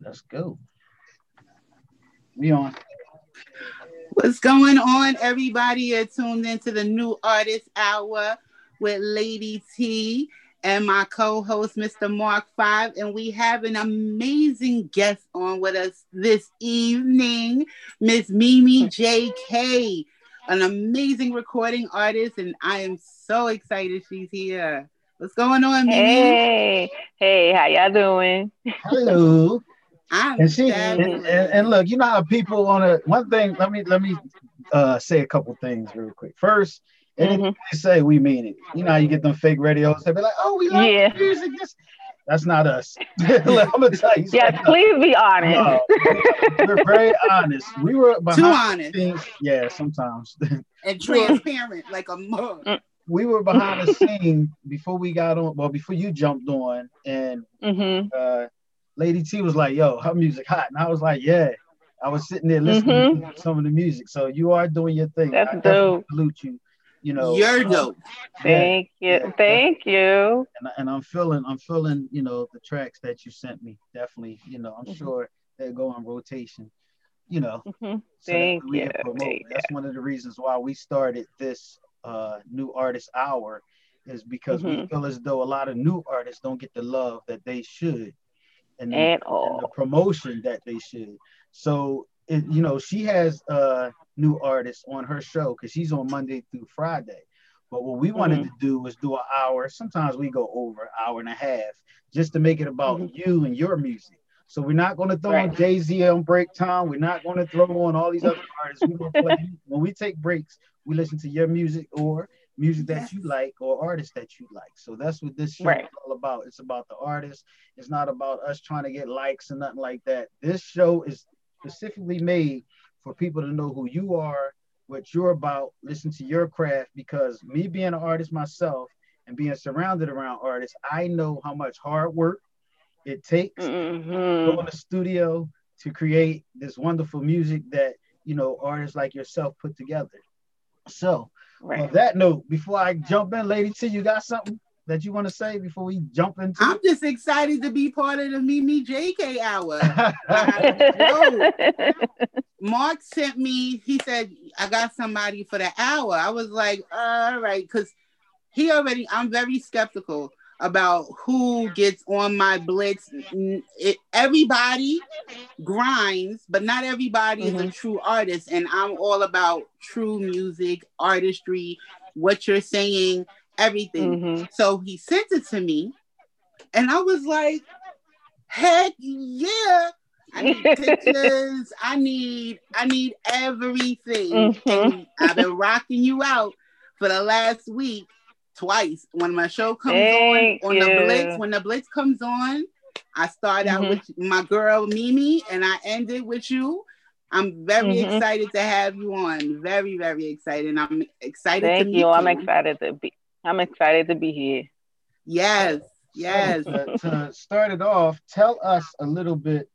Let's go. We on. What's going on, everybody? You're tuned into the new artist hour with Lady T and my co-host, Mr. Mark Five, and we have an amazing guest on with us this evening, Miss Mimi J.K., an amazing recording artist, and I am so excited she's here. What's going on, Mimi? Hey, hey, how y'all doing? Hello. I'm and she and, and, and, look, you know how people want to. One thing, let me let me uh, say a couple things real quick. First, anything mm-hmm. they say, we mean it. You know how you get them fake radios? They be like, "Oh, we love yeah. music." This, that's not us. I'm gonna tell you. Yeah, please be honest. No, we're very honest. We were behind too honest. Scenes. Yeah, sometimes. and transparent, like a mug. We were behind the scene before we got on. Well, before you jumped on, and mm-hmm. uh, Lady T was like, "Yo, her music hot," and I was like, "Yeah." I was sitting there listening mm-hmm. to some of the music. So you are doing your thing. That's I dope. Salute you. You know, you're dope. Thank you. Yeah, Thank you. And, and, I'm feeling, I'm feeling, you know, the tracks that you sent me. Definitely, you know, I'm mm-hmm. sure they go on rotation. You know, mm-hmm. so Thank you. Thank That's one of the reasons why we started this uh, new artist hour, is because we mm-hmm. feel as though a lot of new artists don't get the love that they should and, and, and the promotion that they should. So it, you know, she has uh new artists on her show because she's on Monday through Friday. But what we wanted mm-hmm. to do was do an hour. Sometimes we go over an hour and a half just to make it about mm-hmm. you and your music. So we're not going to throw right. on Jay Z on break time. We're not going to throw on all these other artists. Play, when we take breaks, we listen to your music or music that you like or artists that you like. So that's what this show right. is all about. It's about the artist. It's not about us trying to get likes and nothing like that. This show is specifically made for people to know who you are, what you're about, listen to your craft. Because me being an artist myself and being surrounded around artists, I know how much hard work it takes mm-hmm. to go in the studio to create this wonderful music that you know artists like yourself put together. So Right. On that note, before I jump in, Lady T, you got something that you want to say before we jump into? I'm just excited to be part of the Mimi JK hour. Mark sent me, he said, I got somebody for the hour. I was like, all right, because he already, I'm very skeptical about who gets on my blitz. It, everybody grinds, but not everybody mm-hmm. is a mm-hmm. true artist. And I'm all about true music, artistry, what you're saying, everything. Mm-hmm. So he sent it to me, and I was like, heck yeah. I need pictures. I need I need everything. Mm-hmm. I've been rocking you out for the last week twice. When my show comes Thank on on the Blitz, when the Blitz comes on, I start out mm-hmm. with my girl Mimi and I end it with you. I'm very mm-hmm. excited to have you on. Very, very excited. I'm excited Thank to you. I'm excited to be I'm excited to be here. Yes, yes. To, to start it off, tell us a little bit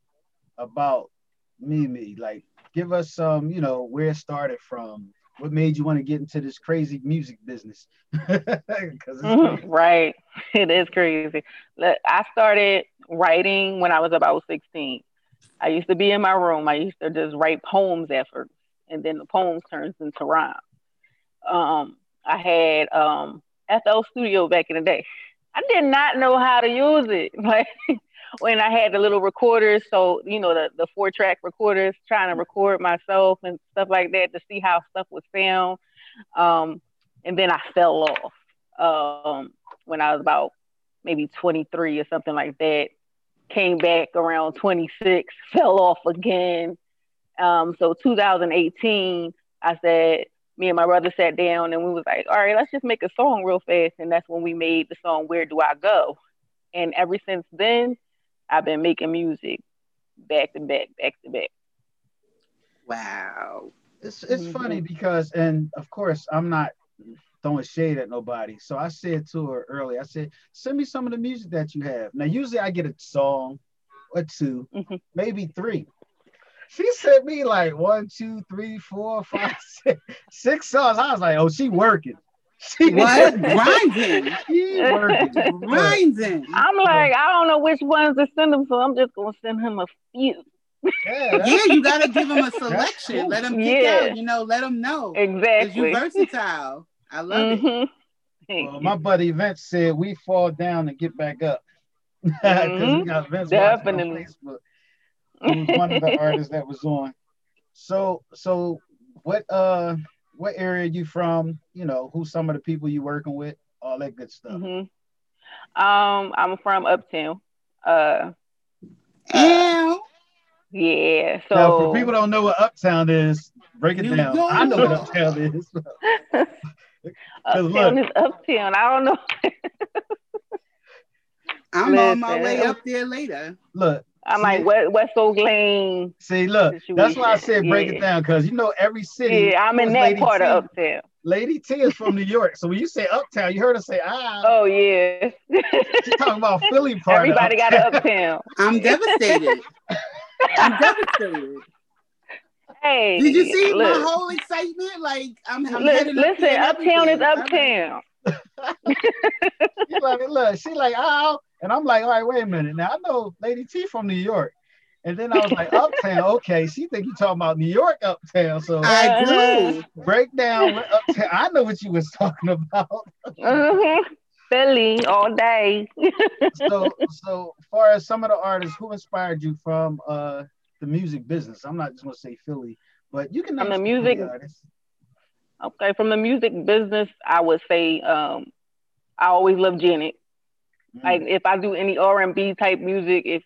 about Mimi. Like give us some, you know, where it started from, what made you want to get into this crazy music business? mm-hmm. right, it is crazy. I started writing when I was about 16. I used to be in my room. I used to just write poems at first, and then the poems turns into rhymes. Um, I had um, FL Studio back in the day. I did not know how to use it. Like when I had the little recorders, so you know the the four track recorders, trying to record myself and stuff like that to see how stuff would sound. Um, and then I fell off um, when I was about maybe 23 or something like that. Came back around 26, fell off again. Um, so 2018, I said, me and my brother sat down and we was like, all right, let's just make a song real fast. And that's when we made the song Where Do I Go? And ever since then, I've been making music back to back, back to back. Wow. It's it's mm-hmm. funny because and of course I'm not throwing shade at nobody. So I said to her earlier, I said, send me some of the music that you have. Now usually I get a song or 2 mm-hmm. maybe three. She sent me like one, two, three, four, five, six, six songs. I was like, oh, she working. She what? Grinding. Grinding. I'm like, I don't know which ones to send him, so I'm just gonna send him a few. Yeah, yeah you gotta give him a selection. Let him pick yeah. out, you know, let him know. Exactly. You versatile. I love mm-hmm. it. Well, my buddy Vince said we fall down and get back up. mm-hmm. we got Vince Definitely. on Facebook. He was one of the artists that was on. So so what uh what area you from? You know, who's some of the people you working with? All that good stuff. Mm-hmm. Um, I'm from Uptown. Uh, uh yeah. So now, for people don't know what Uptown is, break it down. I know what Uptown is. uptown look, is Uptown. I don't know. I'm Listen. on my way up there later. Look, I'm see, like West, West Oak Lane. See, look, situation. that's why I said break yeah. it down because you know every city. Yeah, I'm in that Lady part T, of Uptown. Lady T is from New York, so when you say Uptown, you heard her say ah. Oh yeah. She's talking about Philly part. Everybody got an Uptown. I'm devastated. I'm devastated. Hey, did you see look, my whole excitement? Like I'm, I'm look, listen, Uptown is Uptown. you like, look, she like, oh, and I'm like, all right, wait a minute. Now I know Lady T from New York. And then I was like, Uptown, okay. She think you talking about New York Uptown. So I do. Break down Uptown. I know what you was talking about. mm-hmm. Philly all day. so so far as some of the artists who inspired you from uh the music business. I'm not just gonna say Philly, but you can from the music artists. Okay, from the music business, I would say um I always love Janet. Mm. Like if I do any R and B type music, if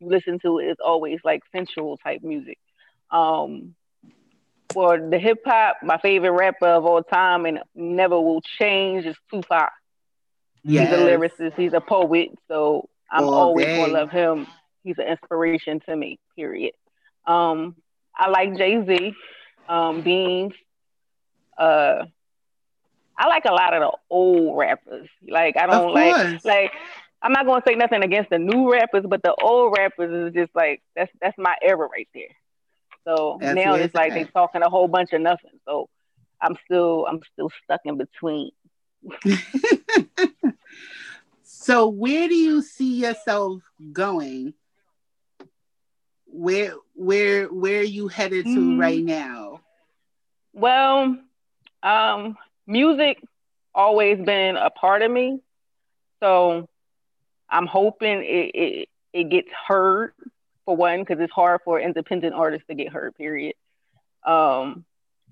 you listen to it, it's always like sensual type music. Um, for the hip hop, my favorite rapper of all time and never will change is Tupac. Yes. He's a lyricist, he's a poet, so I'm all always day. gonna love him. He's an inspiration to me, period. Um, I like Jay Z, um, Beans. Uh, I like a lot of the old rappers. Like I don't like like I'm not gonna say nothing against the new rappers, but the old rappers is just like that's that's my era right there. So that's now it's like they're talking a whole bunch of nothing. So I'm still I'm still stuck in between. so where do you see yourself going? Where where where are you headed to mm. right now? Well, um, music always been a part of me. So I'm hoping it, it, it gets heard for one, because it's hard for independent artists to get heard, period. Um,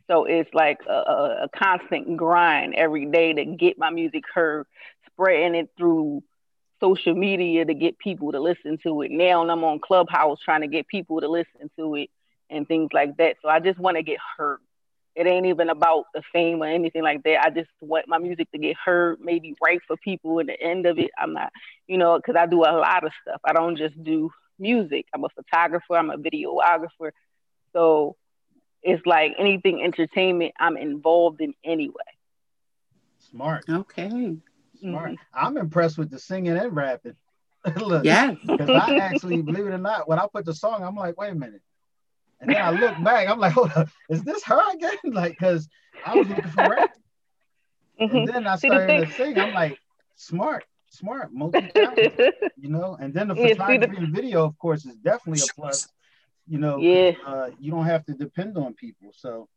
so it's like a, a, constant grind every day to get my music heard, spreading it through social media to get people to listen to it. Now I'm on Clubhouse trying to get people to listen to it and things like that. So I just want to get heard. It ain't even about the fame or anything like that. I just want my music to get heard, maybe right for people. At the end of it, I'm not, you know, because I do a lot of stuff. I don't just do music. I'm a photographer. I'm a videographer. So it's like anything entertainment I'm involved in anyway. Smart. Okay. Smart. Mm-hmm. I'm impressed with the singing and rapping. Look, yeah. Because I actually, believe it or not, when I put the song, I'm like, wait a minute. And then I look back, I'm like, hold up, is this her again? Like, because I was looking for rap. Mm-hmm. And then I started to sing. I'm like, smart, smart, multi-talented, you know. And then the photography and video, of course, is definitely a plus. You know, yeah. Uh, you don't have to depend on people. So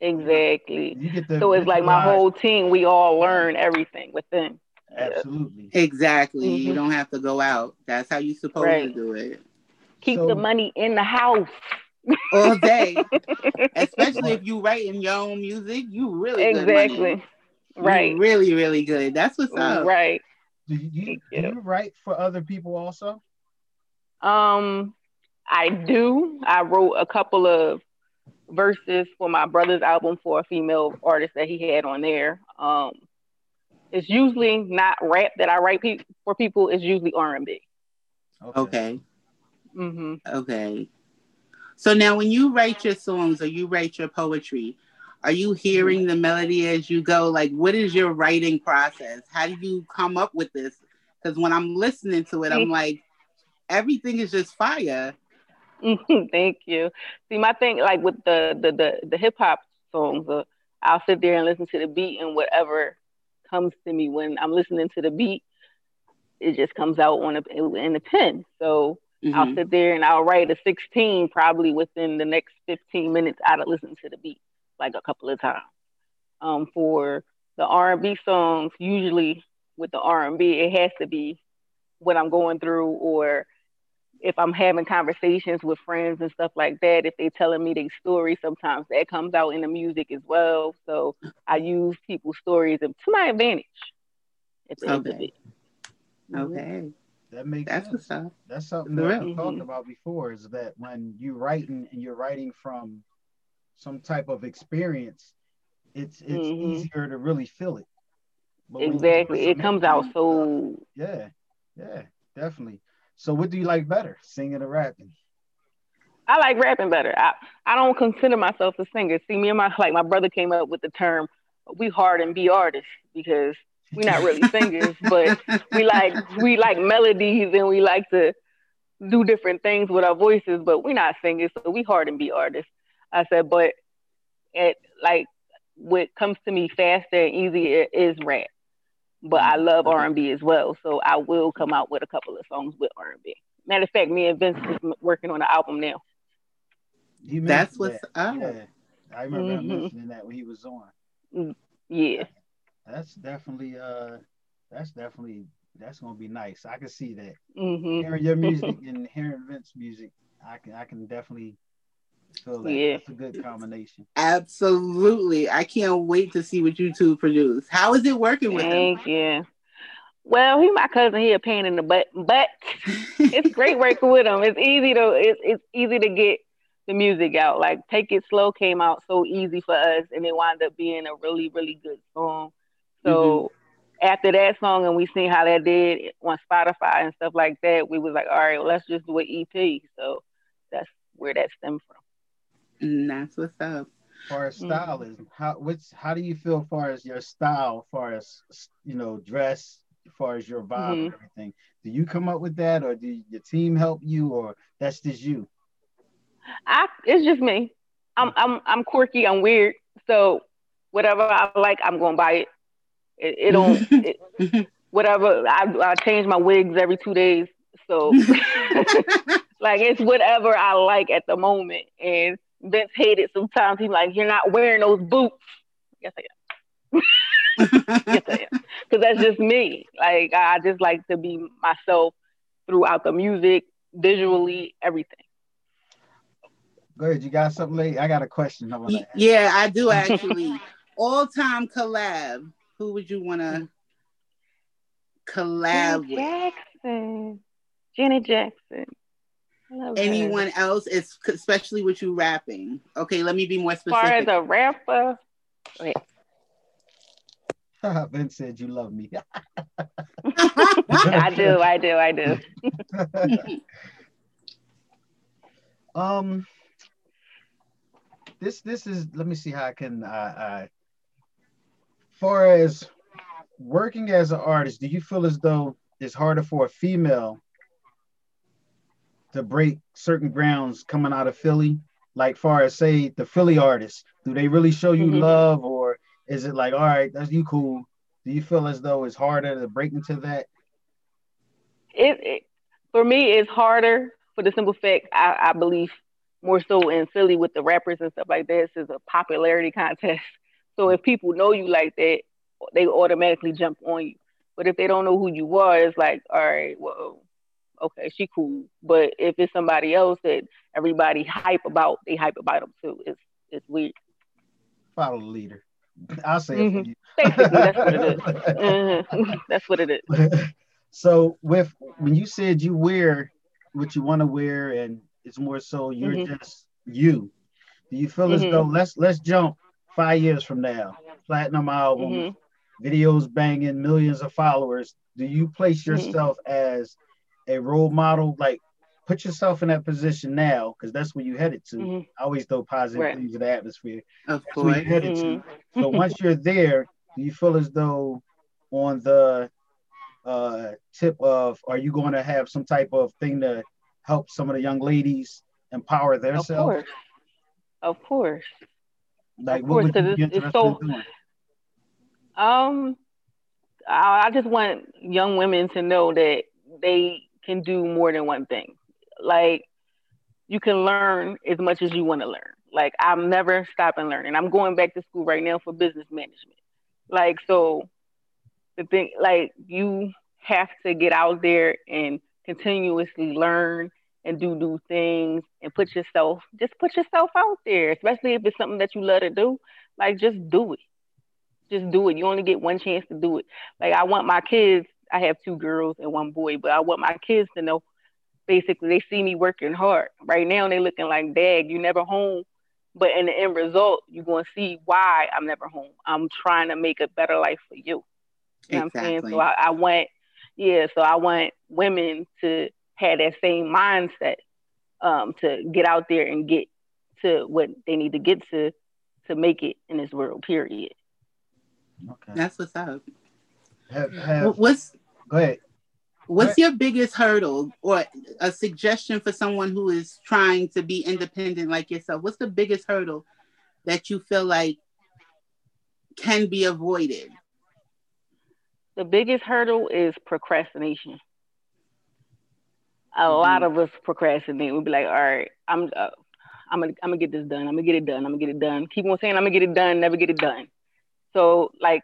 exactly. You get the, so it's like my whole team. We all learn everything within. Absolutely. Exactly. Mm-hmm. You don't have to go out. That's how you're supposed right. to do it. Keep so, the money in the house all day. Especially if you write in your own music, you really exactly right. You're really, really good. That's what's up. Right. Do you, do you write for other people also? Um, I do. I wrote a couple of verses for my brother's album for a female artist that he had on there. Um, it's usually not rap that I write pe- for people. It's usually R and B. Okay. Okay. Mm-hmm. okay. So now, when you write your songs or you write your poetry, are you hearing mm-hmm. the melody as you go? Like, what is your writing process? How do you come up with this? Because when I'm listening to it, I'm mm-hmm. like, everything is just fire. Mm-hmm. Thank you. See, my thing, like with the the the, the hip hop songs, uh, I'll sit there and listen to the beat and whatever comes to me when I'm listening to the beat, it just comes out on a in a pen. So mm-hmm. I'll sit there and I'll write a 16 probably within the next 15 minutes out of listening to the beat like a couple of times. Um, for the R&B songs, usually with the R&B, it has to be what I'm going through or if I'm having conversations with friends and stuff like that, if they're telling me their story, sometimes that comes out in the music as well. So I use people's stories to my advantage. okay. Okay. That makes That's sense. What's That's something that we talked about before is that when you're writing and you're writing from some type of experience, it's it's mm-hmm. easier to really feel it. But exactly. It comes out so yeah, yeah, definitely. So what do you like better, singing or rapping? I like rapping better. I, I don't consider myself a singer. See, me and my like my brother came up with the term we hard and be artists because we're not really singers, but we like we like melodies and we like to do different things with our voices, but we're not singers, so we hard and be artists. I said, but it like what comes to me faster and easier is rap but I mm-hmm. love R and B as well. So I will come out with a couple of songs with R and B. Matter of fact, me and Vince is working on an album now. That's what's that. up. Yeah. I remember mm-hmm. mentioning that when he was on. Mm, yeah. That's definitely uh that's definitely that's gonna be nice. I can see that. Mm-hmm. Hearing your music and hearing Vince music, I can I can definitely feel that. Yeah. That's a good combination. Absolutely. I can't wait to see what you two produce. How is it working with Thank him? you. Well, he my cousin. He a pain in the butt, but it's great working with him. It's easy to it's it's easy to get the music out. Like Take It Slow came out so easy for us, and it wound up being a really really good song. So mm-hmm. after that song, and we seen how that did on Spotify and stuff like that, we was like, all right, well, let's just do an EP. So that's where that stemmed from. And that's what's up. Far as stylism, mm-hmm. how what's how do you feel far as your style, far as you know, dress, far as your vibe mm-hmm. and everything? Do you come up with that, or do your team help you, or that's just you? I it's just me. I'm I'm I'm quirky. I'm weird. So whatever I like, I'm gonna buy it. It, it don't. it, whatever. I I change my wigs every two days. So like it's whatever I like at the moment, and Vince hated sometimes. He's like, You're not wearing those boots. Yes, I am. yes, I am. Because that's just me. Like, I just like to be myself throughout the music, visually, everything. Go ahead. You got something late? I got a question. I yeah, I do actually. All time collab. Who would you want to collab Janet with? Jackson. Janet Jackson anyone else, it's especially with you rapping. Okay, let me be more specific. As far as a rapper, wait. ben said you love me. I do, I do, I do. um, this this is. Let me see how I can. Uh, uh, far as working as an artist, do you feel as though it's harder for a female to break certain grounds coming out of Philly? Like far as say the Philly artists, do they really show you mm-hmm. love or is it like, all right, that's you cool? Do you feel as though it's harder to break into that? It, it for me it's harder for the simple fact I, I believe more so in Philly with the rappers and stuff like this is a popularity contest. So if people know you like that, they automatically jump on you. But if they don't know who you are, it's like, all right, well, okay, she cool. But if it's somebody else that everybody hype about, they hype about them too. It's it's weird. Follow the leader. I'll say mm-hmm. it for mm-hmm. you. that's what it is. Mm-hmm. That's what it is. so with when you said you wear what you want to wear and it's more so you're mm-hmm. just you. Do you feel as mm-hmm. though let's let's jump five years from now, platinum album, mm-hmm. videos banging, millions of followers? Do you place yourself as a role model, like put yourself in that position now, because that's where you headed to. Mm-hmm. I always throw positive right. things in the atmosphere. Of that's course. Where you headed mm-hmm. to. So once you're there, do you feel as though on the uh, tip of are you going to have some type of thing to help some of the young ladies empower themselves? Of course. Of course. Like, of course, because it's, it's so. Um, I, I just want young women to know that they can do more than one thing. Like, you can learn as much as you want to learn. Like, I'm never stopping learning. I'm going back to school right now for business management. Like, so the thing, like, you have to get out there and continuously learn and do new things and put yourself just put yourself out there especially if it's something that you love to do like just do it. Just do it. You only get one chance to do it. Like i want my kids i have two girls and one boy but i want my kids to know basically they see me working hard. Right now they looking like dad you never home. But in the end result you're going to see why i'm never home. I'm trying to make a better life for you. You know exactly. what i'm saying? So I, I want yeah so i want women to had that same mindset um, to get out there and get to what they need to get to to make it in this world. Period. Okay, that's what's up. Have, have, what's go ahead. What's your biggest hurdle or a suggestion for someone who is trying to be independent like yourself? What's the biggest hurdle that you feel like can be avoided? The biggest hurdle is procrastination a mm-hmm. lot of us procrastinate. We'll be like, all right, I'm uh, I'm gonna I'm gonna get this done. I'm gonna get it done. I'm gonna get it done. Keep on saying I'm gonna get it done, never get it done. So like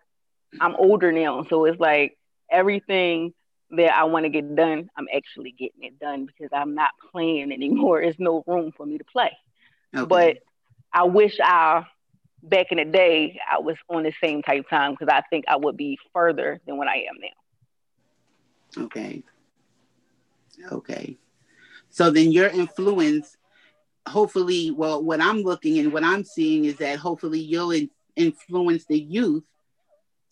I'm older now, so it's like everything that I want to get done, I'm actually getting it done because I'm not playing anymore. There's no room for me to play. Okay. But I wish I back in the day I was on the same type of time because I think I would be further than what I am now. Okay. Okay. So then your influence, hopefully, well, what I'm looking and what I'm seeing is that hopefully you'll in- influence the youth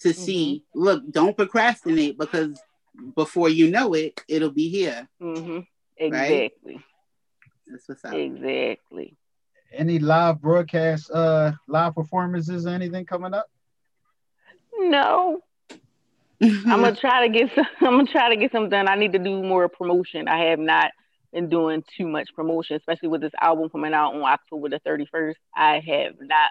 to mm-hmm. see, look, don't procrastinate because before you know it, it'll be here. Mm-hmm. Exactly. Right? That's what's up. Exactly. Any live broadcast, uh, live performances, or anything coming up? No, I'm gonna try to get some, I'm gonna try to get some done. I need to do more promotion. I have not been doing too much promotion, especially with this album coming out on October the 31st. I have not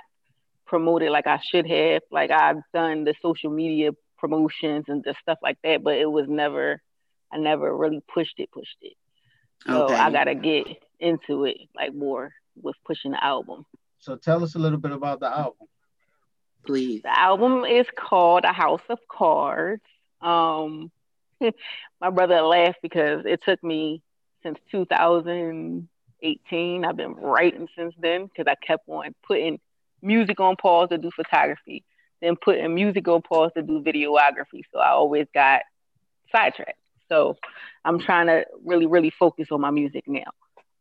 promoted like I should have. Like I've done the social media promotions and the stuff like that, but it was never I never really pushed it, pushed it. So okay. I gotta get into it like more with pushing the album. So tell us a little bit about the album please. The album is called A House of Cards. Um, my brother laughed because it took me since 2018. I've been writing since then because I kept on putting music on pause to do photography, then putting music on pause to do videography. So I always got sidetracked. So I'm trying to really, really focus on my music now.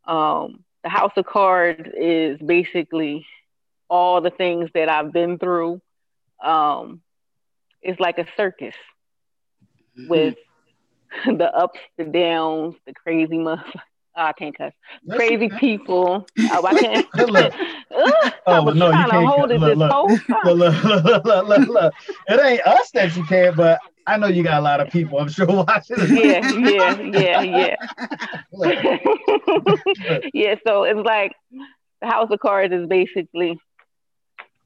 Um, the House of Cards is basically all the things that I've been through. Um, it's like a circus mm-hmm. with the ups, the downs, the crazy mother. Oh, I can't cuss. That's crazy okay. people. Oh, I can't. look. oh, I was no, trying to hold it look, look. Look, look, look, look, look, It ain't us that you can't, but I know you got a lot of people. I'm sure watching. Yeah, yeah, yeah, yeah. yeah. So it's like the House of Cards is basically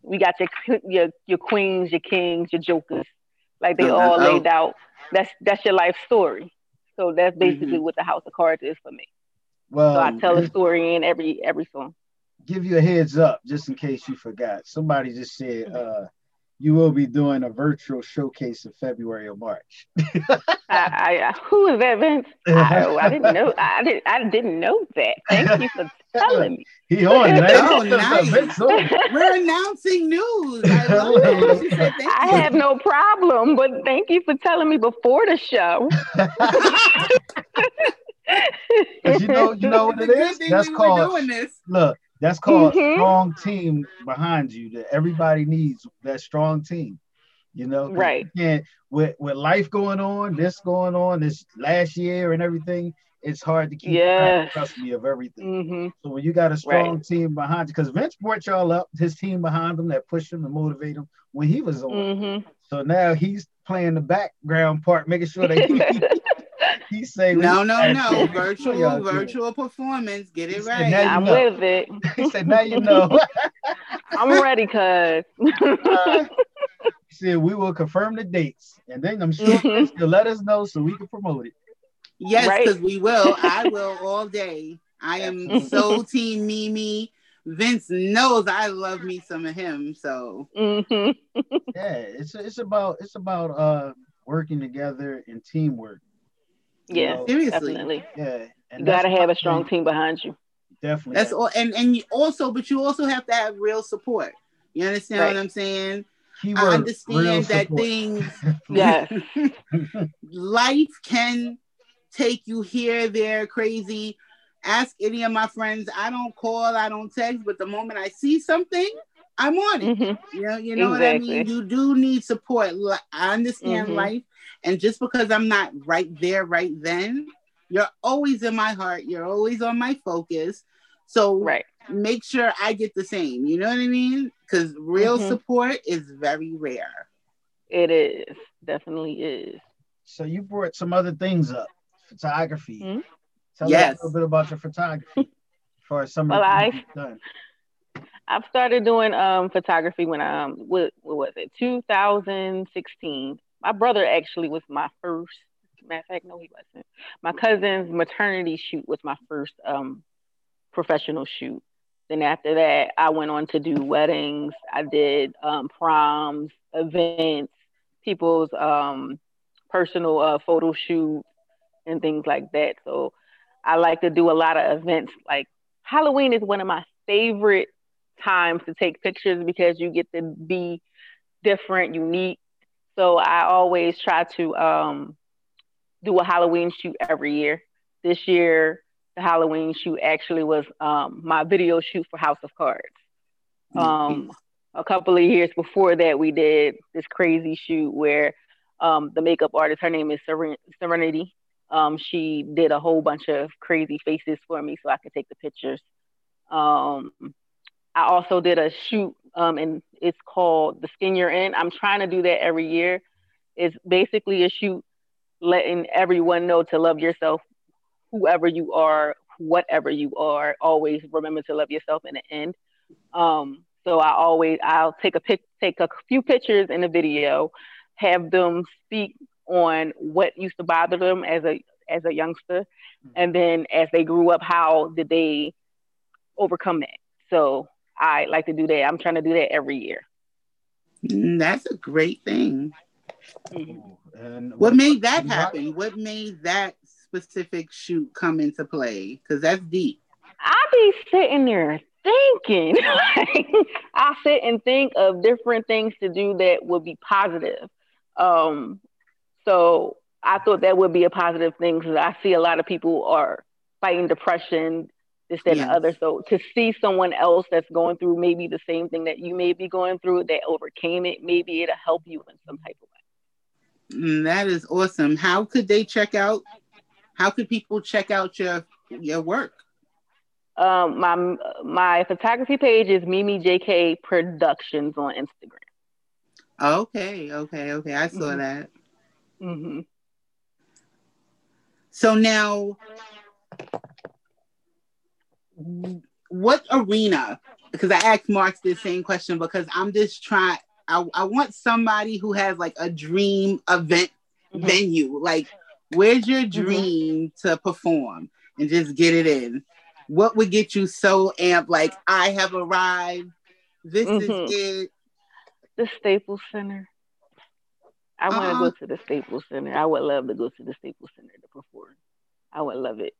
we got your your your queens, your kings, your jokers, like they all laid out. That's that's your life story. So that's basically mm-hmm. what the House of Cards is for me. Well, so I tell a story in every every song. Give you a heads up, just in case you forgot. Somebody just said, uh, you will be doing a virtual showcase in February or March. I, I, who is that, Vince? I, I, didn't know. I didn't. I didn't know that. Thank you for telling me. He on, right? oh, nice. We're announcing news. I, I have no problem, but thank you for telling me before the show. you know, you know what it is. That's called. Look, that's called mm-hmm. strong team behind you that everybody needs that strong team. You know, right? And with with life going on, this going on, this last year and everything, it's hard to keep yeah. custody of everything. Mm-hmm. So when you got a strong right. team behind you, because Vince brought y'all up, his team behind him that pushed him and motivate him when he was on. Mm-hmm. So now he's playing the background part, making sure that he say no, no, no, virtual, virtual performance. Get it right. I'm with it. he said, now you know. I'm ready, cuz. uh, said we will confirm the dates, and then I'm sure mm-hmm. you'll let us know so we can promote it. Yes, because right? we will. I will all day. I am so team Mimi. Vince knows I love me some of him. So mm-hmm. yeah, it's it's about it's about uh working together and teamwork. Yeah, know? seriously. Definitely. Yeah, and you gotta have a strong team behind you. Definitely. That's all, and and also, but you also have to have real support. You understand right. what I'm saying? Keyword, I understand that support. things. yes. life can take you here, there, crazy. Ask any of my friends. I don't call, I don't text, but the moment I see something, I'm on it. Mm-hmm. You know, you know exactly. what I mean? You do need support. I understand mm-hmm. life. And just because I'm not right there right then, you're always in my heart. You're always on my focus. So right. make sure I get the same. You know what I mean? Because real mm-hmm. support is very rare. It is. Definitely is. So you brought some other things up photography. Mm-hmm. Tell yes. us a little bit about your photography for some well, I I've started doing um, photography when I um what, what was it 2016. My brother actually was my first. Matter of fact, no, he wasn't. My cousin's maternity shoot was my first um professional shoot. Then after that, I went on to do weddings. I did um, proms, events, people's um, personal uh, photo shoots, and things like that. So I like to do a lot of events. Like Halloween is one of my favorite times to take pictures because you get to be different, unique. So I always try to um, do a Halloween shoot every year. This year, the Halloween shoot actually was um, my video shoot for House of Cards. Um, a couple of years before that, we did this crazy shoot where um, the makeup artist, her name is Seren- Serenity, um, she did a whole bunch of crazy faces for me so I could take the pictures. Um, I also did a shoot, um, and it's called The Skin You're In. I'm trying to do that every year. It's basically a shoot letting everyone know to love yourself, whoever you are, whatever you are. Always remember to love yourself in the end. Um, so I always I'll take a pic, take a few pictures in the video, have them speak on what used to bother them as a as a youngster, mm-hmm. and then as they grew up, how did they overcome that? So I like to do that. I'm trying to do that every year. Mm, that's a great thing. And what, what made that happen? What made that specific shoot come into play? Because that's deep. I be sitting there thinking. I sit and think of different things to do that would be positive. Um, so I thought that would be a positive thing because I see a lot of people are fighting depression, this, that, yes. and the other. So to see someone else that's going through maybe the same thing that you may be going through that overcame it, maybe it'll help you in some type of way. Mm, that is awesome. How could they check out? How could people check out your your work? Um, my my photography page is Mimi JK Productions on Instagram. Okay, okay, okay. I saw mm-hmm. that. Mm-hmm. So now, what arena? Because I asked Mark this same question because I'm just trying. I, I want somebody who has like a dream event mm-hmm. venue. Like, where's your mm-hmm. dream mm-hmm. to perform and just get it in? What would get you so amped? Like, I have arrived. This mm-hmm. is it. The Staples Center. I want to uh-huh. go to the Staples Center. I would love to go to the Staples Center to perform. I would love it.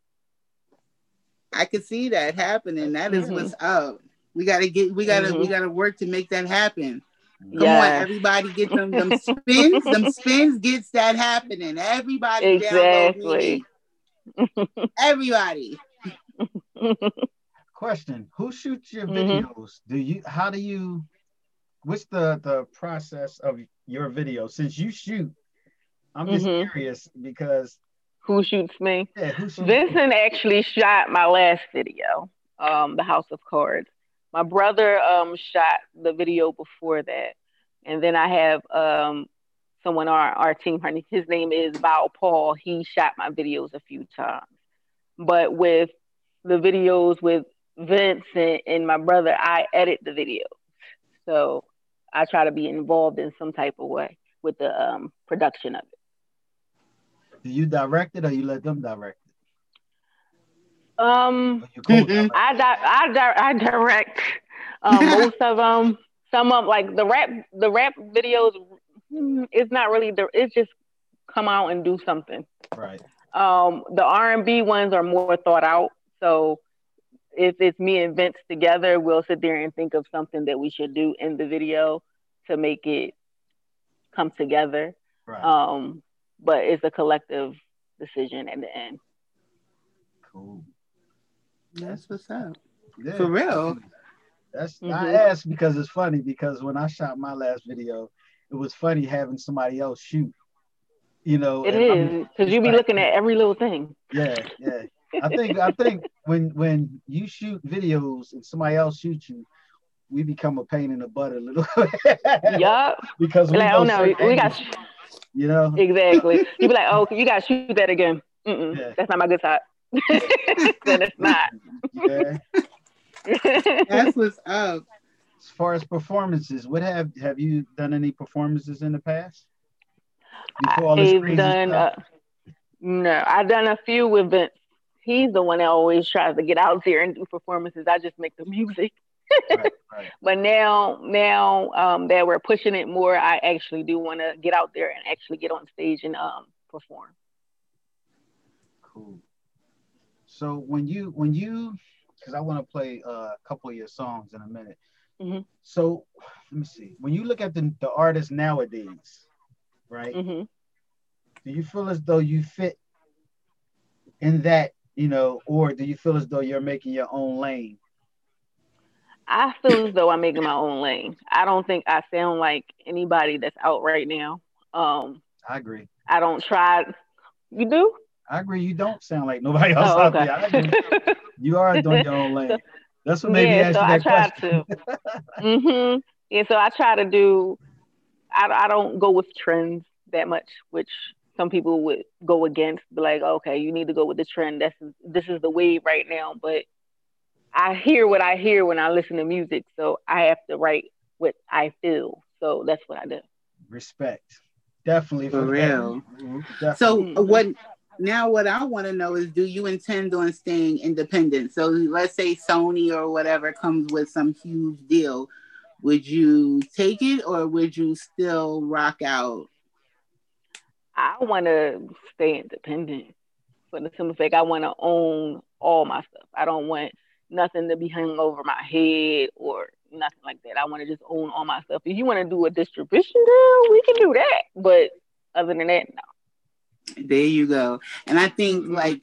I could see that happening. That is mm-hmm. what's up. We gotta get. We gotta. Mm-hmm. We gotta work to make that happen. Come yes. on, everybody, get them them spins. them spins gets that happening. Everybody exactly. Everybody. Question: Who shoots your mm-hmm. videos? Mm-hmm. Do you? How do you? What's the the process of your video since you shoot. I'm just mm-hmm. curious because who shoots me? Yeah, who shoots Vincent me? actually shot my last video, um, the House of Cards. My brother um shot the video before that, and then I have um someone on our, our team. His name is Val Paul. He shot my videos a few times, but with the videos with Vincent and, and my brother, I edit the videos. So I try to be involved in some type of way with the um, production of it. Do you direct it or you let them direct it? Um, I di- I, di- I direct um, most of them. Some of like the rap the rap videos. Mm, it's not really the. It's just come out and do something. Right. Um, the R and B ones are more thought out. So if it's me and Vince together, we'll sit there and think of something that we should do in the video to make it come together. Right. Um, but it's a collective decision at the end. Cool. That's what's up. Yeah. For real. That's mm-hmm. I asked because it's funny because when I shot my last video, it was funny having somebody else shoot. You know, it is because you be like, looking at every little thing. Yeah, yeah. I think I think when when you shoot videos and somebody else shoots you, we become a pain in the butt a little. yup. because we like, oh no, we got. You know. Exactly. You be like, oh, you got to shoot that again. Yeah. That's not my good side. then it's not. Yeah. That's what's up. As far as performances, what have have you done any performances in the past? Before I've done. Uh, no, I've done a few with Vince he's the one that always tries to get out there and do performances. I just make the music. right, right. But now, now um, that we're pushing it more, I actually do want to get out there and actually get on stage and um, perform. Cool. So when you when you because I want to play uh, a couple of your songs in a minute. Mm-hmm. So let me see. When you look at the the artists nowadays, right? Mm-hmm. Do you feel as though you fit in that you know, or do you feel as though you're making your own lane? I feel as though I'm making my own lane. I don't think I sound like anybody that's out right now. Um, I agree. I don't try. You do? I agree. You don't sound like nobody else oh, okay. out there. you are doing your own lane. That's what made yeah, me ask so you that I question. to. mm-hmm. Yeah, so I try to do. I, I don't go with trends that much, which some people would go against, be like, okay, you need to go with the trend. That's this is the wave right now. But I hear what I hear when I listen to music, so I have to write what I feel. So that's what I do. Respect, definitely for, for real. Mm-hmm. Definitely. So what? Now, what I want to know is, do you intend on staying independent? So let's say Sony or whatever comes with some huge deal. Would you take it, or would you still rock out I want to stay independent for the simple fact I want to own all my stuff. I don't want nothing to be hung over my head or nothing like that. I want to just own all my stuff. If you want to do a distribution deal, we can do that. But other than that, no. There you go. And I think like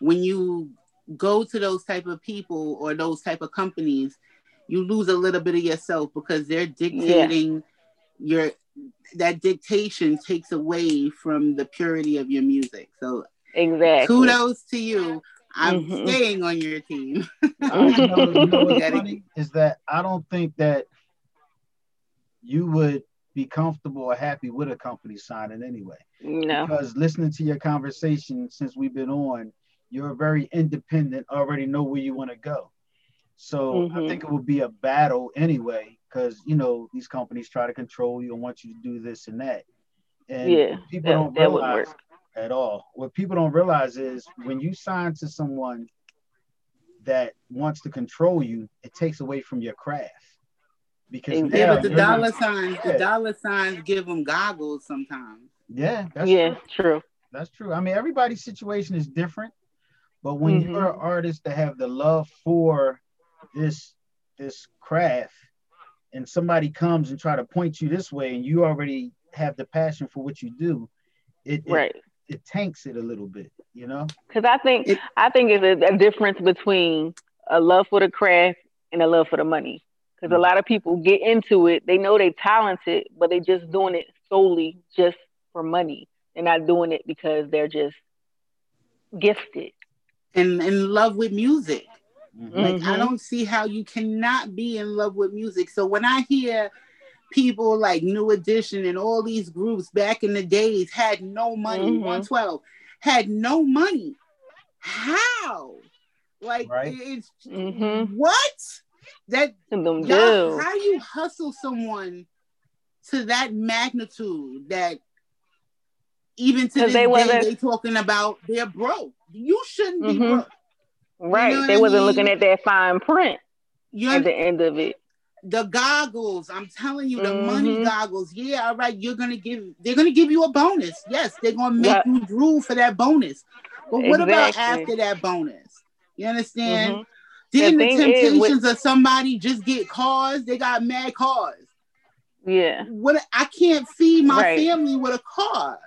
when you go to those type of people or those type of companies, you lose a little bit of yourself because they're dictating yeah. your that dictation takes away from the purity of your music. So exactly. Kudos to you. I'm mm-hmm. staying on your team. you know, you know what's funny is that I don't think that you would be comfortable or happy with a company signing anyway. No. Because listening to your conversation since we've been on, you're very independent, already know where you want to go. So mm-hmm. I think it would be a battle anyway because you know these companies try to control you and want you to do this and that. And yeah, people that, don't realize at all. What people don't realize is when you sign to someone that wants to control you, it takes away from your craft. Because yeah, but the dollar signs, yeah. the dollar signs give them goggles sometimes. Yeah, yeah, true. true. That's true. I mean, everybody's situation is different, but when mm-hmm. you're an artist that have the love for this this craft and somebody comes and try to point you this way and you already have the passion for what you do it, right. it, it tanks it a little bit you know? Because i think it, i think it's a, a, difference between a love for the craft and a love for the money. Because mm-hmm. a lot of people get into it they know they're talented but they're just doing it solely just for money. They're not doing it because they're just gifted. And in love with music Mm-hmm. Like I mm-hmm. don't see how you cannot be in love with music. So when I hear people like New Edition and all these groups back in the days had no money, mm-hmm. 112 had no money. How? Like right. it's mm-hmm. what? That them. How you hustle someone to that magnitude that even to this they day they talking about they're broke. You shouldn't mm-hmm. be broke. Right. You know they wasn't mean? looking at that fine print You're, at the end of it. The goggles, I'm telling you, the mm-hmm. money goggles. Yeah, all right. You're gonna give. They're gonna give you a bonus. Yes, they're gonna make yep. you drool for that bonus. But what exactly. about after that bonus? You understand? Mm-hmm. Didn't the, the temptations with, of somebody just get cars? They got mad cars. Yeah. What I can't feed my right. family with a car.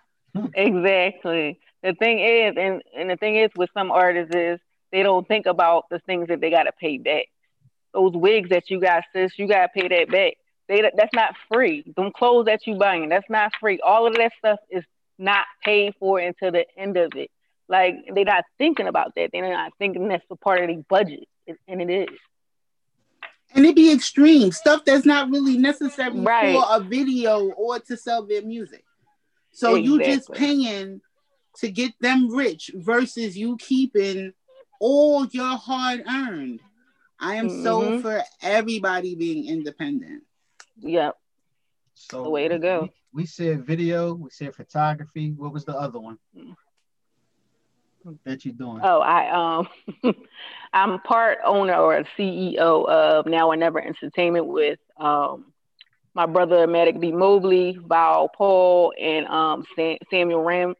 Exactly. The thing is, and, and the thing is with some artists is they don't think about the things that they gotta pay back. Those wigs that you got, sis, you gotta pay that back. They that's not free. Them clothes that you buying, that's not free. All of that stuff is not paid for until the end of it. Like they're not thinking about that. They're not thinking that's a part of the budget, and it is. And it be extreme stuff that's not really necessary right. for a video or to sell their music. So exactly. you just paying to get them rich versus you keeping all your hard earned. I am mm-hmm. so for everybody being independent. Yep. So the way to go. We, we said video, we said photography. What was the other one? That you're doing? Oh, I um, I'm part owner or CEO of Now or Never Entertainment with um, my brother Matic B. Mobley, Val Paul, and um, Sam- Samuel Ram,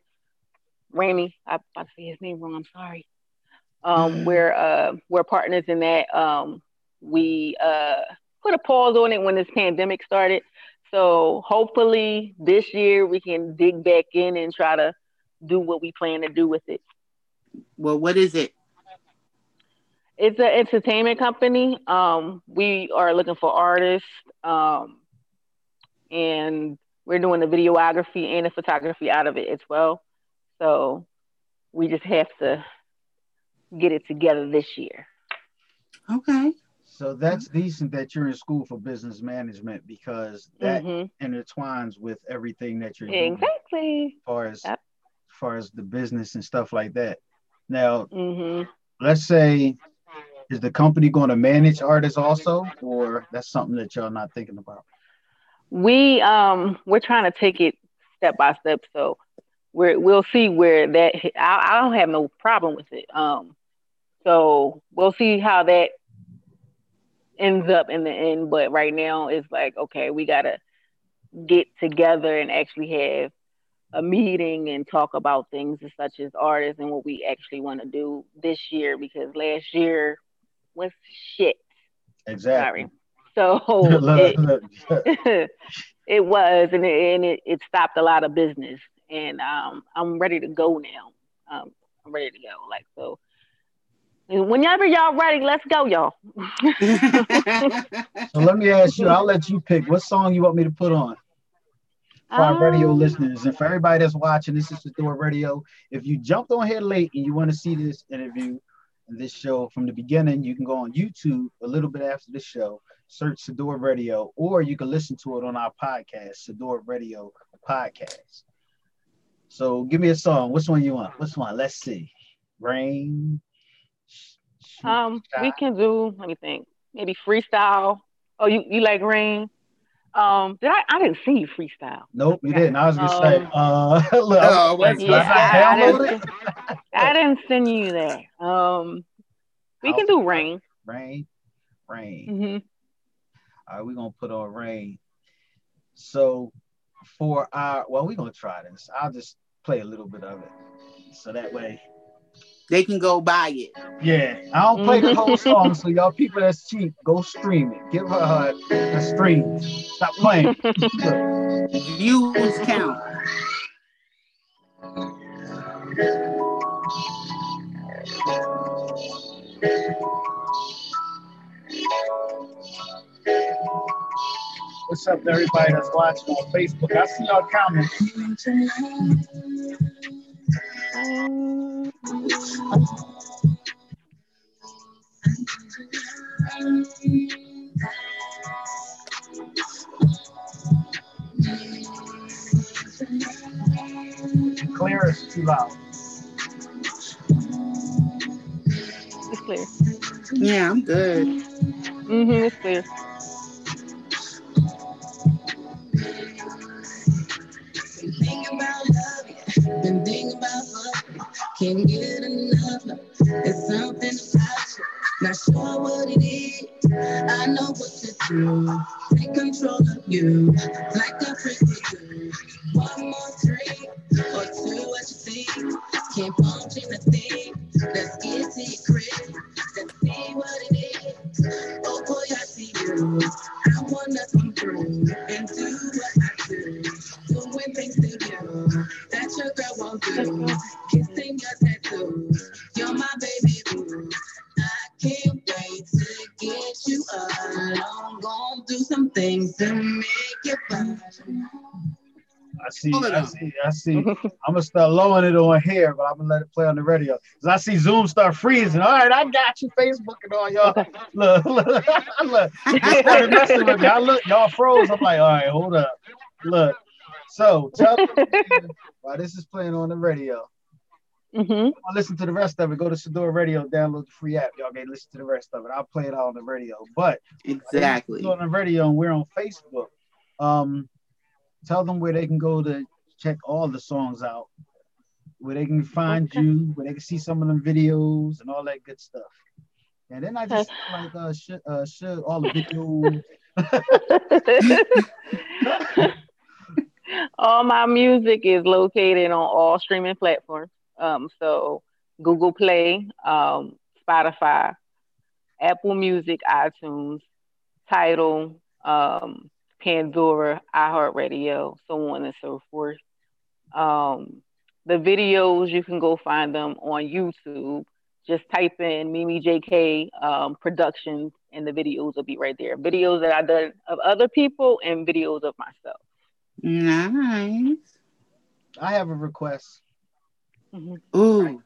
Ramy. I, I say his name wrong. I'm sorry. Um, mm. we're uh, we're partners in that. Um, we uh, put a pause on it when this pandemic started. So hopefully this year we can dig back in and try to do what we plan to do with it. Well, what is it? It's an entertainment company. Um, we are looking for artists, um, and we're doing the videography and the photography out of it as well. So we just have to get it together this year. Okay. So that's decent that you're in school for business management because that mm-hmm. intertwines with everything that you're doing. Exactly. As far as, yep. as far as the business and stuff like that. Now, mm-hmm. let's say, is the company going to manage artists also, or that's something that y'all not thinking about? We um we're trying to take it step by step, so we're we'll see where that. I, I don't have no problem with it. Um, so we'll see how that ends up in the end. But right now, it's like okay, we gotta get together and actually have a meeting and talk about things such as artists and what we actually want to do this year because last year was shit. Exactly. Sorry. So it, it, was, and, it, and it, it, stopped a lot of business. And um, I'm ready to go now. Um, I'm ready to go. Like so. Whenever y'all ready, let's go, y'all. so let me ask you. I'll let you pick. What song you want me to put on? for our radio um, listeners and for everybody that's watching. This is the Door Radio. If you jumped on here late and you want to see this interview and this show from the beginning, you can go on YouTube a little bit after the show, search Sadior Radio, or you can listen to it on our podcast, Sadior Radio Podcast. So give me a song. Which one you want? Which one? Let's see. Rain. Um, we can do. Let me think. Maybe freestyle. Oh, you you like rain? Um, did I? I didn't see you freestyle. Nope, you didn't. I was gonna um, say, uh, look, uh, wait, yeah, I, I, didn't, I, didn't, send you that. Um, we can do rain. Rain, rain. Mm-hmm. All right, we're gonna put on rain. So, for our, well, we're gonna try this. I'll just play a little bit of it, so that way they can go buy it. Yeah, I don't play the whole song, so y'all people that's cheap, go stream it. Give her a, a stream. Stop playing. Views count. What's up, everybody that's watching on Facebook? I see y'all comments. Clear is too loud. It's clear. Yeah, I'm good. Mm-hmm, it's clear. Been thinking about love, can't get enough. It's something about you, not sure what it is. I know what to do, take control of you, like a do. One more drink or two, what you think? Can't function a thing. Let's get crib, let's see what it is. Oh boy, I see you. You're my baby boo. I can't wait to get you alone. Gonna do some things to make you fun. I see, I see, I see. I'm gonna start lowering it on here, but I'm gonna let it play on the radio. Cause I see Zoom start freezing. All right, I got you, Facebook and all y'all. Look, look, look. You started messing with me. I look, y'all froze. I'm like, all right, hold up. Look. So tell them why this is playing on the radio. Mm-hmm. listen to the rest of it. Go to Sadora Radio, download the free app. Y'all can listen to the rest of it. I'll play it all on the radio. But exactly on the radio, and we're on Facebook. Um, tell them where they can go to check all the songs out, where they can find okay. you, where they can see some of them videos and all that good stuff. And then I just like uh, should, uh, should all the videos. all my music is located on all streaming platforms. Um, so Google Play, um, Spotify, Apple Music, iTunes, Tidal, um, Pandora, iHeartRadio, so on and so forth. Um, the videos you can go find them on YouTube. Just type in Mimi JK um, Productions, and the videos will be right there. Videos that I've done of other people and videos of myself. Nice. I have a request. Mm-hmm. Ooh.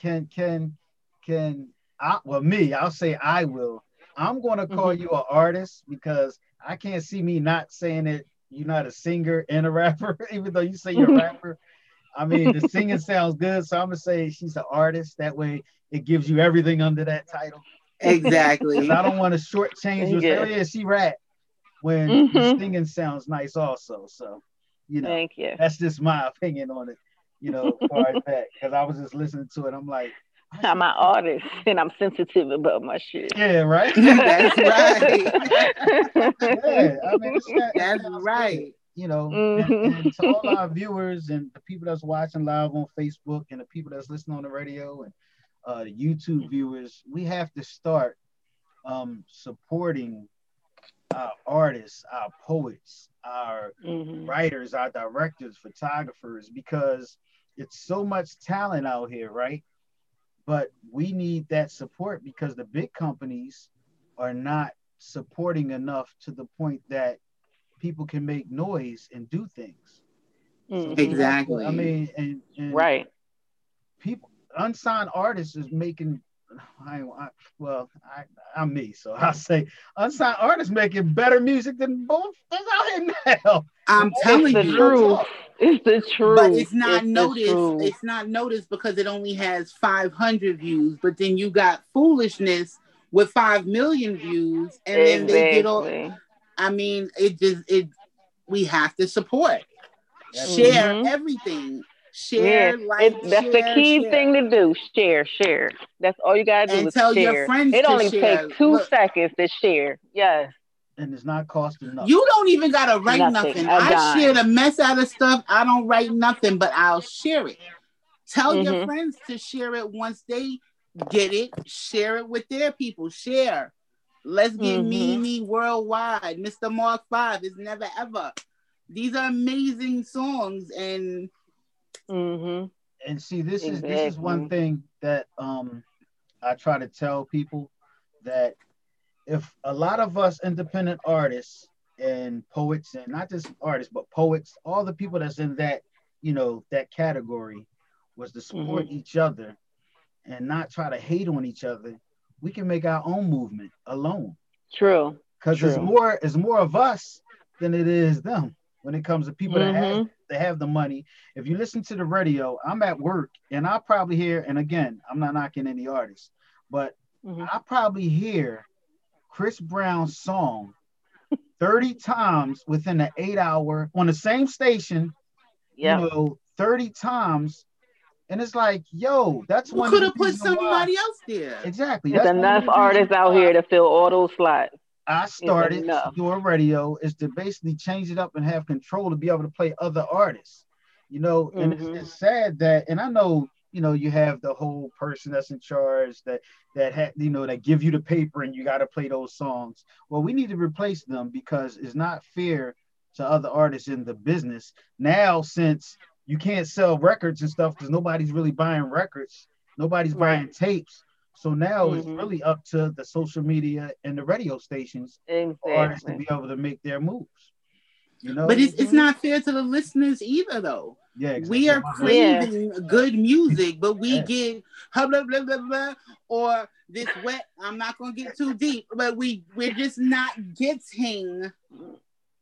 Can can can I well me, I'll say I will. I'm gonna call mm-hmm. you an artist because I can't see me not saying it. You're not a singer and a rapper, even though you say you're a rapper. I mean, the singing sounds good, so I'm gonna say she's an artist. That way, it gives you everything under that title. Exactly. I don't want to shortchange you. Say, oh yeah, she rap when mm-hmm. singing sounds nice also. So, you know, Thank you. that's just my opinion on it. You know, far as that, because I was just listening to it. I'm like, I'm an artist and I'm sensitive about my shit. Yeah, right. That's right. yeah, I mean, that, that's right. Good, you know, mm-hmm. and, and, to all our viewers and the people that's watching live on Facebook and the people that's listening on the radio and uh, the YouTube viewers, we have to start um, supporting our artists, our poets, our mm-hmm. writers, our directors, photographers, because it's so much talent out here, right? But we need that support because the big companies are not supporting enough to the point that people can make noise and do things. Mm-hmm. Exactly. I mean, and, and right. People, unsigned artists is making I, I, well, I, I'm me, so I say unsigned artists making better music than both that's out here now. I'm telling the you, truth. It's the truth. But it's not it's noticed. It's not noticed because it only has 500 views. But then you got foolishness with five million views, and exactly. then they get all. I mean, it just it. We have to support, share mm-hmm. everything share, yeah. like, it, that's share, the key share. thing to do. Share, share. That's all you gotta do. And is tell share. your friends. It only share. takes two Look, seconds to share. Yes. And it's not costing nothing. You don't even gotta write Nothing. nothing. A I dime. share the mess out of stuff. I don't write nothing, but I'll share it. Tell your Mhm. friends to share it once they get it. Share it with their people. Share. Let's get Mhm. Mimi worldwide. Mr. Mark Five is never ever. These are amazing songs, and Mm-hmm. and see this is this is one thing that um I try to tell people that if a lot of us independent artists and poets and not just artists but poets all the people that's in that you know that category was to support each other and not try to hate on each other we can make our own movement alone True. because it's more it's more of us than it is them when it comes to people that have Mhm. that have the money. If you listen to the radio, I'm at work and I probably hear, and again, I'm not knocking any artists, but mm-hmm. I probably hear Chris Brown's song 30 times within an eight hour on the same station, yep. you know, 30 times. And it's like, yo, that's one. Could have put somebody why. else there. Exactly. There's enough artists out here to fill all those slots. I started doing radio is to basically change it up and have control to be able to play other artists. You know, and mm-hmm. it's, it's, sad that, and I know, you know, you have the whole person that's in charge that that had, you know, that give you the paper and you got to play those songs. Well, we need to replace them because it's not fair to other artists in the business now. Since you can't sell records and stuff because nobody's really buying records, nobody's right. buying tapes so now mm-hmm. it's really up to the social media and the radio stations exactly. for artists to be able to make their moves. You know, but it's, it's not fair to the listeners either, though. Yeah, exactly. we are craving yeah. good music, but we yeah. get blah, blah blah blah blah or this wet. I'm not gonna get too deep, but we we're just not getting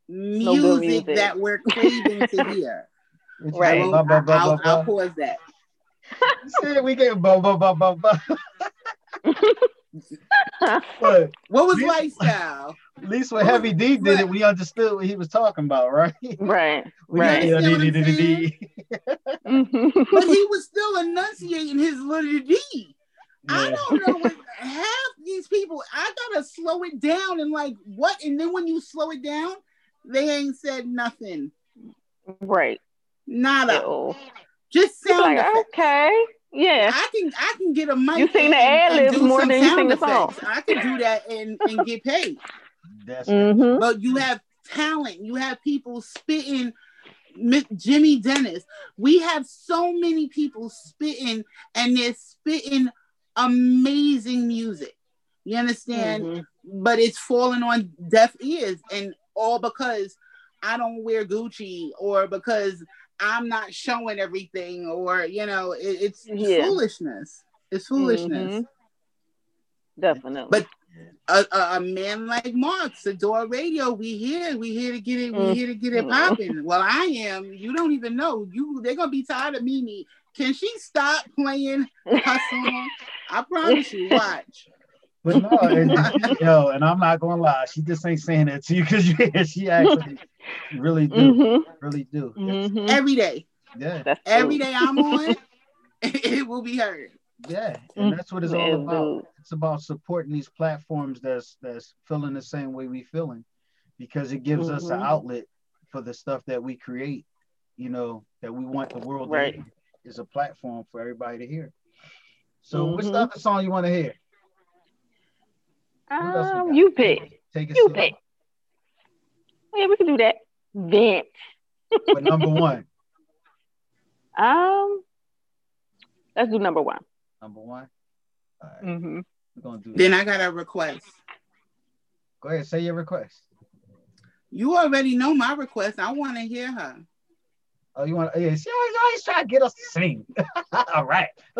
music, no music. that we're craving to hear. right. I'll, I'll, I'll pause that. See, we get blah blah blah blah blah. what was lifestyle? At least when Heavy D did it, we understood what he was talking about, right? Right. right. Mm-hmm. but he was still enunciating his little D. Yeah. I don't know what half these people. I gotta slow it down and like what? And then when you slow it down, they ain't said nothing. Right. Nada. Ew. Just sound like, effects. okay. Yeah, I can I can get a mic. You sing the ad libs more than you sing the song. I can do that and, and get paid. That's mm-hmm. But you have talent. You have people spitting. Jimmy Dennis. We have so many people spitting, and they're spitting amazing music. You understand? Mm-hmm. But it's falling on deaf ears, and all because I don't wear Gucci or because I'm not showing everything, or you know, it, it's yeah. foolishness. It's foolishness. Mm-hmm. Definitely. But a, a, a, man like Mark, Sadior Radio, we here, we here to get it, we here to get it mm-hmm. popping. well, I am. You don't even know. You they're gonna be tired of Mimi. Can she stop playing her song? I promise you. Watch. But no, and, yo, and I'm not gonna lie, she just ain't saying that to you because she actually really do, mm-hmm. really do. Mm-hmm. Every day. Yeah. That's Every day I'm on, it will be heard. Yeah, and that's what it's all about. It's about supporting these platforms that's that's feeling the same way we feeling, because it gives mm-hmm. us an mm-hmm. outlet for the stuff that we create. You know that we want the world right. to hear is a platform for everybody to hear. So, mm-hmm. what's the other song you want to hear? Um, you pick. Take a you seat. pick. Yeah, we can do that. Vent. but number one. Um, let's do number one. Number one. All right. mm-hmm. We're gonna do. Then I got a request. Go ahead, say your request. You already know my request. I want to hear her. Oh, you want? Yeah, she always, always try to get us to sing. All right.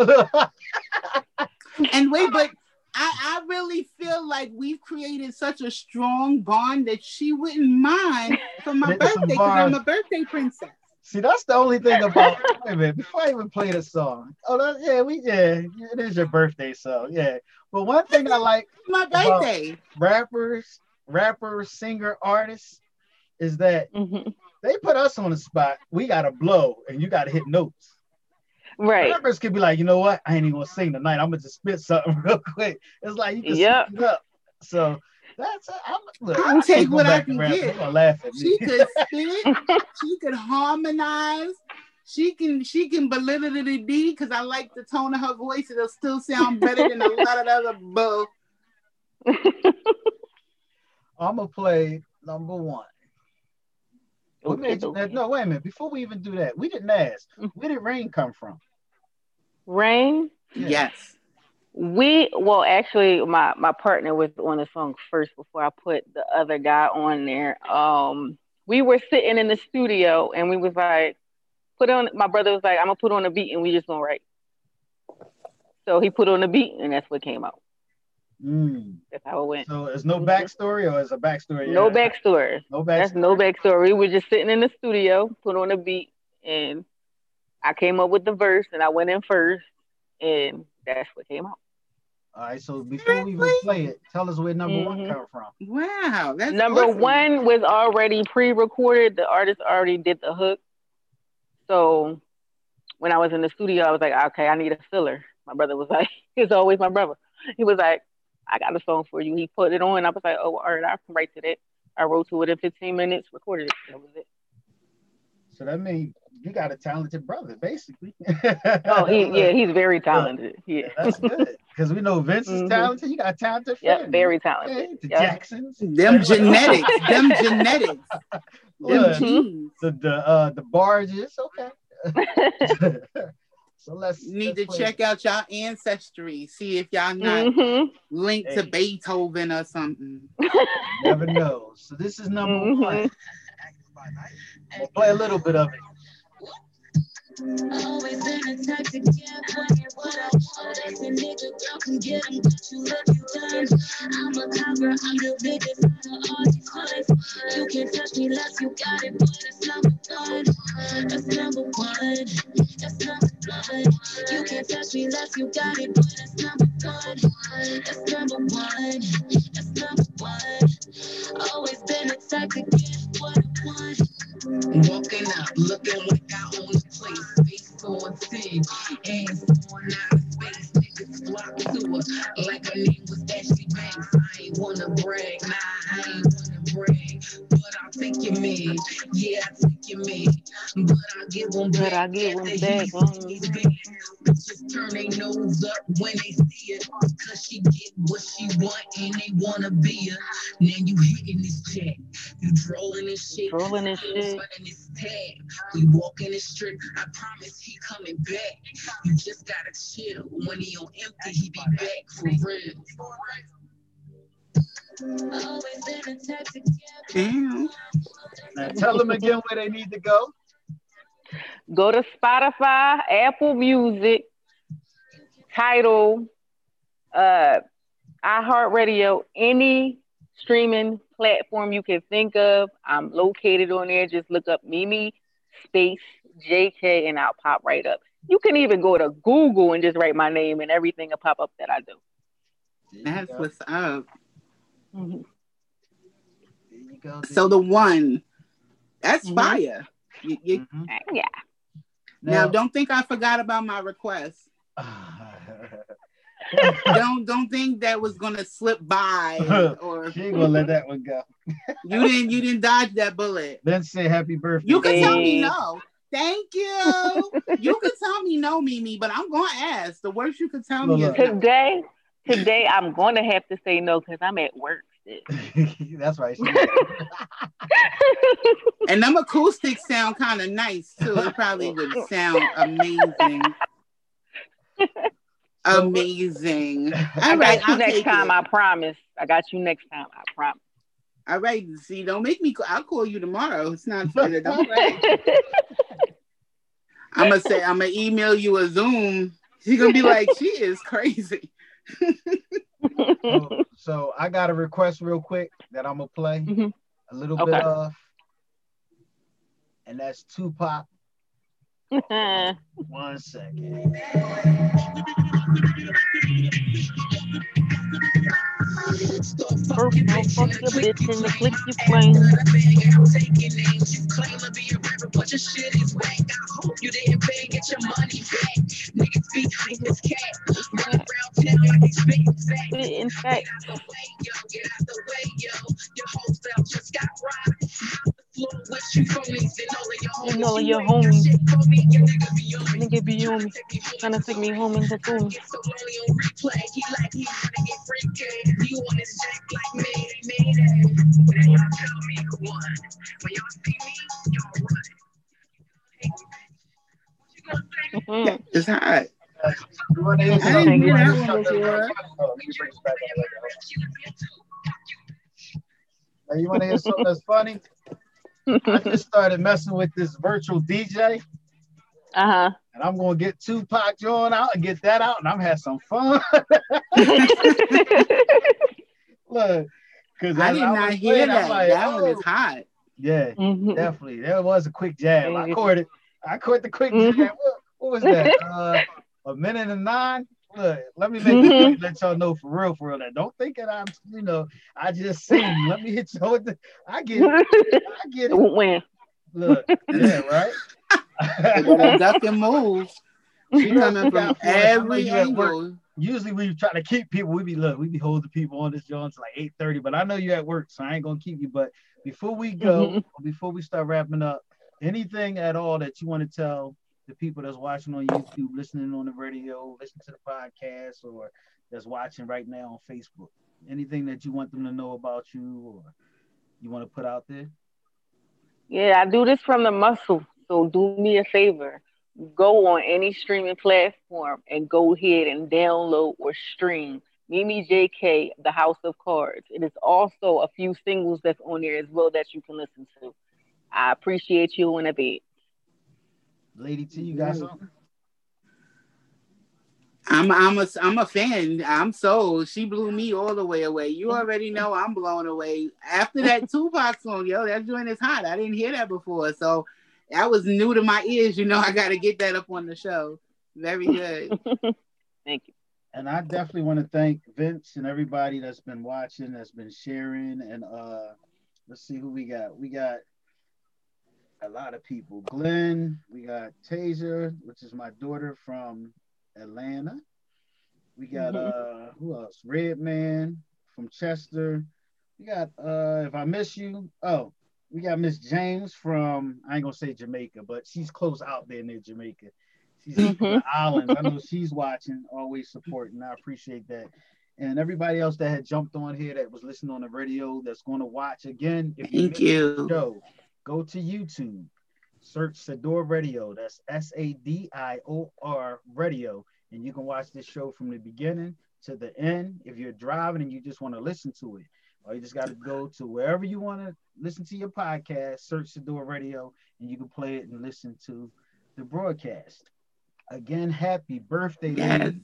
and wait, but I, I really feel like we've created such a strong bond that she wouldn't mind for my birthday because I'm a birthday princess. See, that's the only thing about wait a minute, before I even play the song. Oh, that, yeah, we yeah, it is your birthday so yeah. But one thing I like my birthday rappers, rappers, singer, artists is that mm-hmm. they put us on the spot. We gotta blow, and you gotta hit notes. Right. Rappers could be like, you know what? I ain't even gonna sing tonight. I'm gonna just spit something real quick. It's like you can yep. it up. So that's I'm, look, I'll take what I can get. Laugh at she could spit. she could harmonize. She can she can belittle the D because I like the tone of her voice. It'll still sound better than a lot of other bull. I'm gonna play number one. What made you, no, wait a minute. Before we even do that, we didn't ask. Where did rain come from? Rain? Yeah. Yes. We well actually my my partner was on the song first before I put the other guy on there. Um we were sitting in the studio and we was like put on my brother was like I'm gonna put on a beat and we just gonna write. So he put on the beat and that's what came out. Mm. That's how it went. So there's no backstory, or is a backstory? No yeah. backstory. No backstory. That's no backstory. We were just sitting in the studio, put on a beat, and I came up with the verse, and I went in first, and that's what came out. All right, so before we even play it, tell us where number mm-hmm. one come from. Wow, that's number awesome. one was already pre-recorded. The artist already did the hook. So when I was in the studio, I was like, okay, I need a filler. My brother was like, he's always my brother. He was like, I got a song for you. He put it on. I was like, oh, all right, I can write to that. I wrote to it in 15 minutes, recorded it. That was it. So that means you got a talented brother, basically. oh, he, yeah, he's very talented. Yeah, yeah that's good because we know Vince is mm-hmm. talented. You got talented friends. Yeah, very talented. the yep. Jacksons, them genetics, them genetics, them genes. The the uh, the barges, okay. So let's need let's to check out y'all ancestry. See if y'all not mm-hmm. linked hey. to Beethoven or something. Never know. So this is number mm-hmm. one. We'll play a little bit of it. Always been a type to what I want. Nigga, can get you you. I'm a I'm biggest all these. You can't touch me unless you got it, number one. That's number one. That's number one. You can't touch me unless you got it, number one. That's number one. That's number one. Always been what I want. Walking up, looking like I own the place. Face on 10, hands going out of space. Niggas flock to her like her name was Ashley Banks. I ain't wanna brag, nah, I ain't wanna. But I'll take me. yeah, I take your me. But I give them back. But I give them back. Mm-hmm. Bitches turn their nose up when they see it. Cause she get what she want and they wanna be her. Now you hitting this check. You trolling this shit. Trolling this shit. This tag. We walk in the strip. I promise he coming back. You just gotta chill. When he on empty, he be back for real. Damn. Now tell them again where they need to go. Go to Spotify, Apple Music, Tidal, uh, iHeartRadio, any streaming platform you can think of. I'm located on there. Just look up Mimi Space JK and I'll pop right up. You can even go to Google and just write my name and everything will pop up that I do. That's what's up. Mm-hmm. Go, so the one, that's mm-hmm. fire. You, you, mm-hmm. Yeah. Now, now, don't think I forgot about my request. don't don't think that was gonna slip by or she ain't gonna let that one go. you didn't you didn't dodge that bullet. Then say happy birthday. You can tell me no. Thank you. you can tell me no, Mimi, but I'm gonna ask. The worst you could tell me is today. Today I'm gonna have to say no because I'm at work. That's right. and them acoustics sound kind of nice too. It probably would sound amazing. amazing. I got you next time. It. I promise. I got you next time. I promise. All right. See, don't make me. I'll call you tomorrow. It's not fair. Don't I'm gonna say. I'm gonna email you a Zoom. She's gonna be like, she is crazy. So, so, I got a request real quick that I'm gonna play mm-hmm. a little okay. bit of, and that's Tupac. One second. First, fuck your bitch and the click you flame. Claim to be a rapper, but your shit is whack. I hope you didn't pay, get your money back. Niggas be behind this cat. Run around town like he's spitting facts. Get out the way, yo. Get out the way, yo. Your whole self just got rocked floor with you phonies and all of your homies. And all of your homies. Nigga be on me. Nigga be on me. Trying to take me home in the phone. So lonely on replay. He like he wanna get freaky. You want his jack like me. They made it. Then y'all tell me who won. When y'all see me, y'all run. Mm-hmm. It's hot. I didn't hear that one before. Now you want to hear something that's funny? I just started messing with this virtual DJ. Uh huh. And I'm gonna get Tupac join out and get that out, and I'm having some fun. Look, because I did I not hear playing, that. Like, that oh. one is hot. Yeah, mm-hmm. definitely. That was a quick jab. I caught it. I caught the quick mm-hmm. jab. What, what, was that? Uh, a minute and nine. look, let me make mm-hmm. let y'all know for real, for real. That don't think that I'm, you know, I just sing. let me hit you with the. I get it. I get it. When? Look, yeah, right. duck and move. She coming from every angle. Usually we try to keep people. We be look, we be holding people on this joint like eight thirty. But I know you're at work, so I ain't gonna keep you. But before we go, mm-hmm. before we start wrapping up, anything at all that you want to tell the people that's watching on YouTube, listening on the radio, listening to the podcast, or that's watching right now on Facebook? Anything that you want them to know about you, or you want to put out there? Yeah, I do this from the muscle. So do me a favor. Go on any streaming platform and go ahead and download or stream Mimi JK, The House of Cards. It is also a few singles that's on there as well that you can listen to. I appreciate you in a bit. Lady T, you got something? I'm I'm a I'm a fan. I'm sold. She blew me all the way away. You already know I'm blown away. After that Tupac song, yo, that joint is hot. I didn't hear that before. So that was new to my ears. You know, I gotta get that up on the show. Very good. Thank you. And I definitely want to thank Vince and everybody that's been watching, that's been sharing. And uh let's see who we got. We got a lot of people. Glenn, we got Taser, which is my daughter from Atlanta. We got mm-hmm. uh who else? Redman from Chester. We got uh if I miss you, oh, we got Miss James from I ain't gonna say Jamaica, but she's close out there near Jamaica. She's mm-hmm. the islands. I know she's watching, always supporting. I appreciate that. And everybody else that had jumped on here that was listening on the radio that's going to watch again. If you Thank you. Show, go to YouTube, search Sadior Radio. That's S A D I O R Radio. And you can watch this show from the beginning to the end. If you're driving and you just want to listen to it, or you just got to go to wherever you want to listen to your podcast, search Sadior Radio, and you can play it and listen to the broadcast. Again, happy birthday, yes.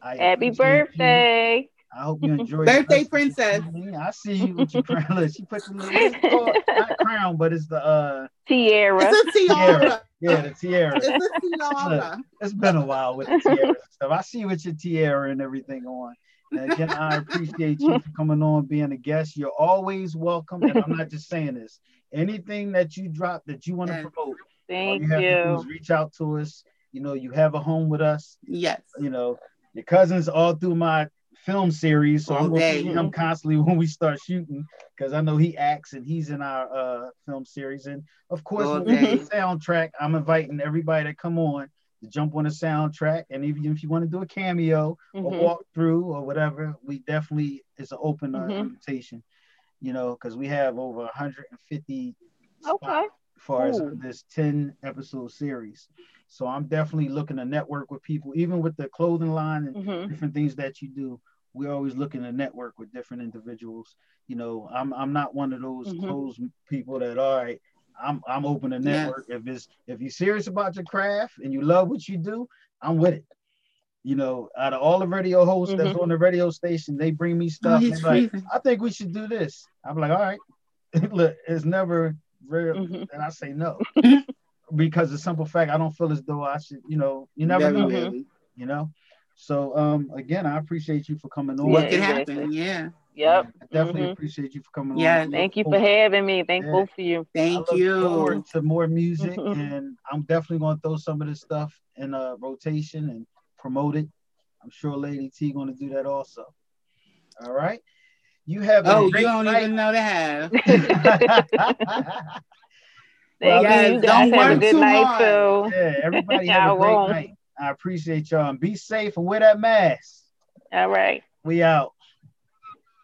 Happy birthday. You. I hope you enjoy Birthday princess. I see you with your crown. Look, she put the little not crown, but it's the uh tiara. It's a tiara. Yeah, the tiara. It's a tiara. it's been a while with the tiara stuff. I see you with your tiara and everything on. And again, I appreciate you for coming on, being a guest. You're always welcome. And I'm not just saying this. Anything that you drop that you want to promote, thank you. Have you. To do is reach out to us. You know, you have a home with us. Yes. You know, your cousins all through my film series, so I'm gonna see him constantly when we start shooting because I know he acts and he's in our uh, film series. And of course, the soundtrack, I'm inviting everybody to come on to jump on the soundtrack. And even if you want to do a cameo mm-hmm. or walk through or whatever, we definitely it's an open uh, mm-hmm. invitation. You know, because we have over 150 okay. as far as this 10 episode series. So I'm definitely looking to network with people, even with the clothing line and mm-hmm. different things that you do. We're always looking to network with different individuals. You know, I'm I'm not one of those mm-hmm. closed people that all right, I'm I'm open to network. Yes. If it's if you're serious about your craft and you love what you do, I'm with it. You know, out of all the radio hosts mm-hmm. that's on the radio station, they bring me stuff. Oh, like, I think we should do this. I'm like, all right. Look, it's never rare, mm-hmm. and I say no. because the simple fact I don't feel as though I should, you know, you never know, you know. So um again, I appreciate you for coming on. What can happen? Yeah. Yep. I definitely mm-hmm. appreciate you for coming yeah, on. Yeah, thank you for having me. Thank yeah. both of you. Thank you. Forward to more music, and I'm definitely going to throw some of this stuff in a rotation and promote it. I'm sure Lady T going to do that also. All right. You have. Oh, you don't night. even know to have. well, you guys, don't have a good night too. Yeah, everybody have a great night. I appreciate y'all and be safe and wear that mask. All right. We out.